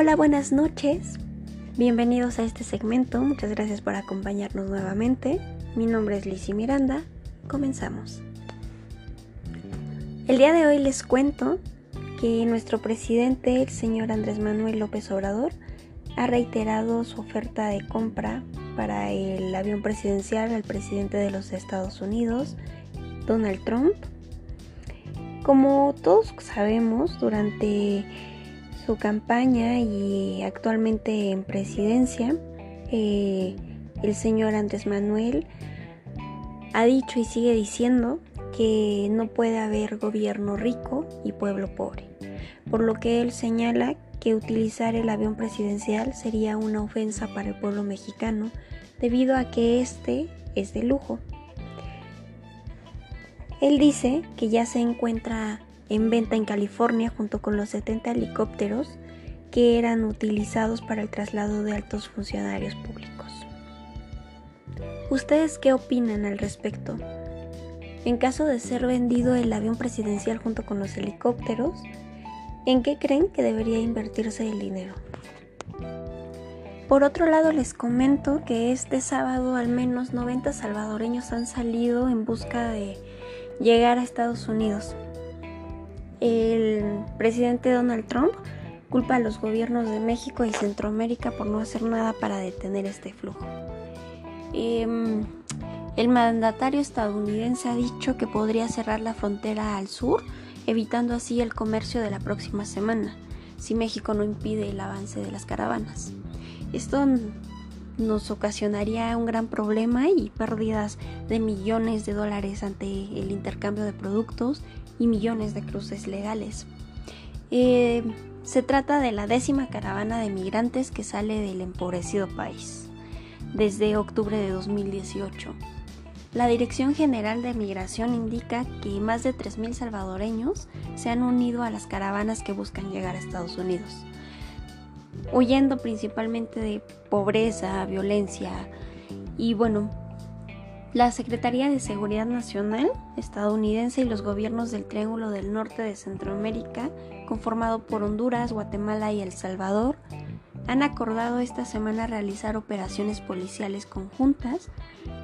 Hola, buenas noches. Bienvenidos a este segmento. Muchas gracias por acompañarnos nuevamente. Mi nombre es Lizzie Miranda. Comenzamos. El día de hoy les cuento que nuestro presidente, el señor Andrés Manuel López Obrador, ha reiterado su oferta de compra para el avión presidencial al presidente de los Estados Unidos, Donald Trump. Como todos sabemos, durante su campaña y actualmente en presidencia, eh, el señor Andrés Manuel ha dicho y sigue diciendo que no puede haber gobierno rico y pueblo pobre, por lo que él señala que utilizar el avión presidencial sería una ofensa para el pueblo mexicano debido a que este es de lujo. Él dice que ya se encuentra en venta en California junto con los 70 helicópteros que eran utilizados para el traslado de altos funcionarios públicos. ¿Ustedes qué opinan al respecto? En caso de ser vendido el avión presidencial junto con los helicópteros, ¿en qué creen que debería invertirse el dinero? Por otro lado, les comento que este sábado al menos 90 salvadoreños han salido en busca de llegar a Estados Unidos. El presidente Donald Trump culpa a los gobiernos de México y Centroamérica por no hacer nada para detener este flujo. Em, el mandatario estadounidense ha dicho que podría cerrar la frontera al sur, evitando así el comercio de la próxima semana, si México no impide el avance de las caravanas. Esto nos ocasionaría un gran problema y pérdidas de millones de dólares ante el intercambio de productos y millones de cruces legales. Eh, se trata de la décima caravana de migrantes que sale del empobrecido país desde octubre de 2018. La Dirección General de Migración indica que más de 3.000 salvadoreños se han unido a las caravanas que buscan llegar a Estados Unidos, huyendo principalmente de pobreza, violencia y bueno, la Secretaría de Seguridad Nacional estadounidense y los gobiernos del Triángulo del Norte de Centroamérica, conformado por Honduras, Guatemala y El Salvador, han acordado esta semana realizar operaciones policiales conjuntas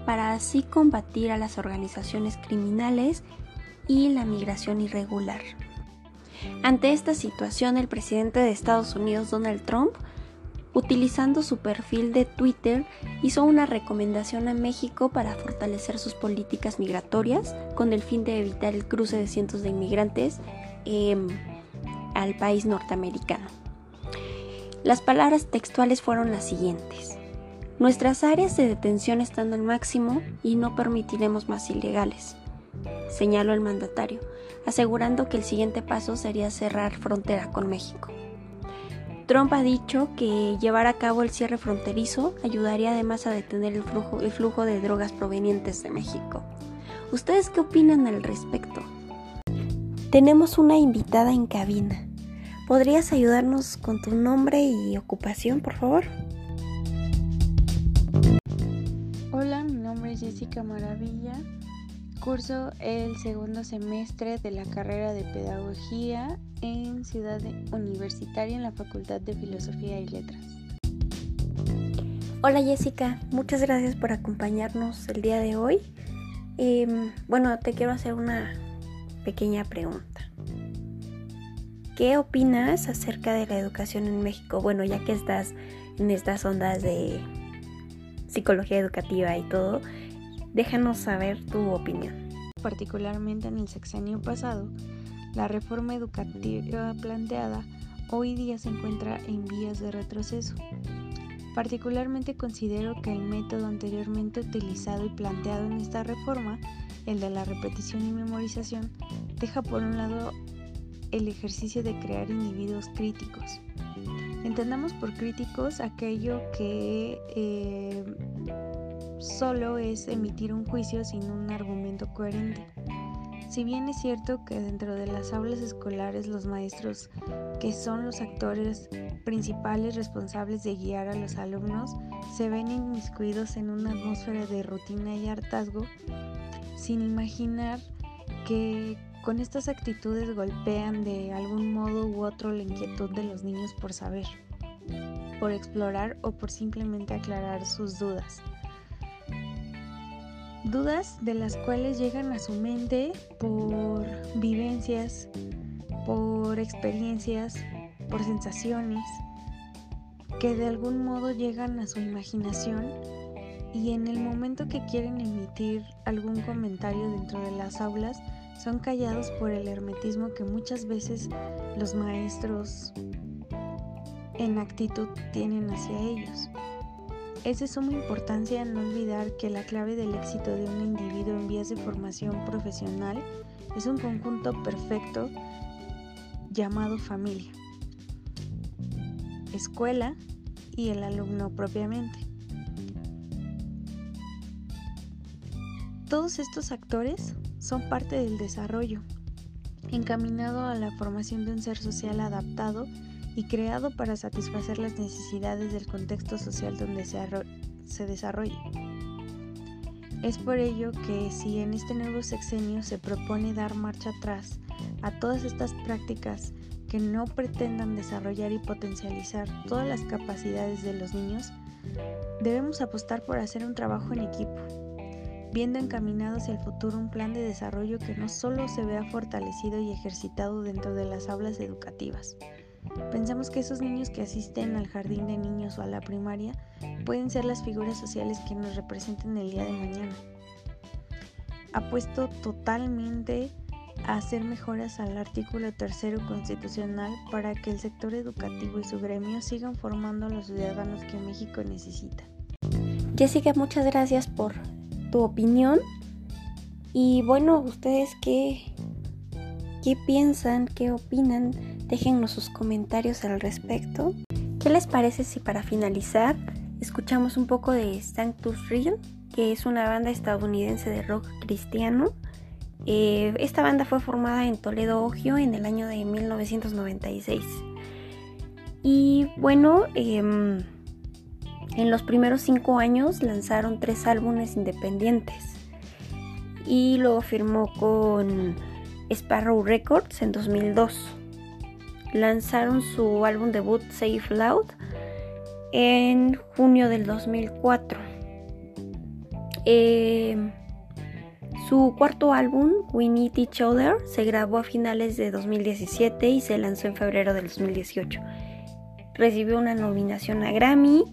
para así combatir a las organizaciones criminales y la migración irregular. Ante esta situación, el presidente de Estados Unidos, Donald Trump, utilizando su perfil de Twitter, hizo una recomendación a México para fortalecer sus políticas migratorias con el fin de evitar el cruce de cientos de inmigrantes em, al país norteamericano. Las palabras textuales fueron las siguientes. Nuestras áreas de detención están al máximo y no permitiremos más ilegales, señaló el mandatario, asegurando que el siguiente paso sería cerrar frontera con México. Trump ha dicho que llevar a cabo el cierre fronterizo ayudaría además a detener el flujo, el flujo de drogas provenientes de México. ¿Ustedes qué opinan al respecto? Tenemos una invitada en cabina. ¿Podrías ayudarnos con tu nombre y ocupación, por favor? Hola, mi nombre es Jessica Maravilla. Curso el segundo semestre de la carrera de Pedagogía en Ciudad Universitaria en la Facultad de Filosofía y Letras. Hola Jessica, muchas gracias por acompañarnos el día de hoy. Em, bueno, te quiero hacer una pequeña pregunta. ¿Qué opinas acerca de la educación en México? Bueno, ya que estás en estas ondas de psicología educativa y todo, déjanos saber tu opinión. Particularmente en el sexenio pasado, la reforma educativa planteada hoy día se encuentra en vías de retroceso. Particularmente considero que el método anteriormente utilizado y planteado en esta reforma, el de la repetición y memorización, deja por un lado el ejercicio de crear individuos críticos. Entendamos por críticos aquello que eh, solo es emitir un juicio sin un argumento coherente. Si bien es cierto que dentro de las aulas escolares los maestros, que son los actores principales responsables de guiar a los alumnos, se ven inmiscuidos en una atmósfera de rutina y hartazgo, sin imaginar que con estas actitudes golpean de algún modo u otro la inquietud de los niños por saber. por explorar o por simplemente aclarar sus dudas. Dudas de las cuales llegan a su mente por vivencias, por experiencias, por sensaciones, que de algún modo llegan a su imaginación y en el momento que quieren emitir algún comentario dentro de las aulas son callados por el hermetismo que muchas veces los maestros en actitud tienen hacia ellos. Es de suma importancia no olvidar que la clave del éxito de un individuo en vías de formación profesional es un conjunto perfecto llamado familia, escuela y el alumno propiamente. Todos estos actores son parte del desarrollo, encaminado a la formación de un ser social adaptado y creado para satisfacer las necesidades del contexto social donde se, desarrolla. Es por ello que si en este nuevo sexenio se propone dar marcha atrás a todas estas prácticas que no pretendan desarrollar y potencializar todas las capacidades de los niños, debemos apostar por hacer un trabajo en equipo, viendo encaminado hacia el futuro un plan de desarrollo que no solo se vea fortalecido y ejercitado dentro de las aulas educativas, Pensamos que esos niños que asisten al jardín de niños o a la primaria pueden ser las figuras sociales que nos representen el día de mañana. Apuesto totalmente a hacer mejoras al artículo tercero constitucional para que el sector educativo y su gremio sigan formando a los ciudadanos que México necesita. Jessica, muchas gracias por tu opinión. Y bueno, ¿ustedes qué, qué piensan, qué opinan Déjennos sus comentarios al respecto. ¿Qué les parece si para finalizar escuchamos un poco de Sanctus Real, que es una banda estadounidense de rock cristiano? Eh, esta banda fue formada en Toledo, Ohio, en el año de 1996. Y bueno, em, en los primeros cinco años lanzaron tres álbumes independientes. Y luego firmó con Sparrow Records en 2002 lanzaron su álbum debut Safe Loud en junio del 2004. Eh, su cuarto álbum, We Need Each Other, se grabó a finales de 2017 y se lanzó en febrero del 2018. Recibió una nominación a Grammy.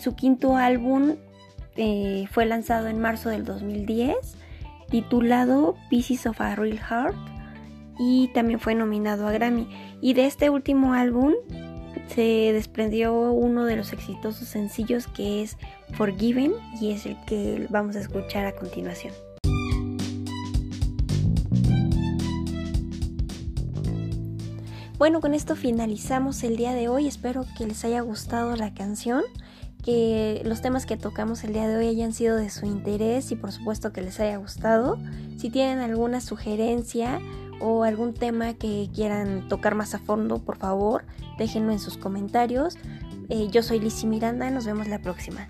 Su quinto álbum eh, fue lanzado en marzo del 2010, titulado Pieces of a Real Heart, y también fue nominado a Grammy. Y de este último álbum se desprendió uno de los exitosos sencillos que es Forgiven y es el que vamos a escuchar a continuación. Bueno, con esto finalizamos el día de hoy. Espero que les haya gustado la canción, que los temas que tocamos el día de hoy hayan sido de su interés y por supuesto que les haya gustado. Si tienen alguna sugerencia o algún tema que quieran tocar más a fondo, por favor, déjenlo en sus comentarios. Eh, yo soy Lizzy Miranda, nos vemos la próxima.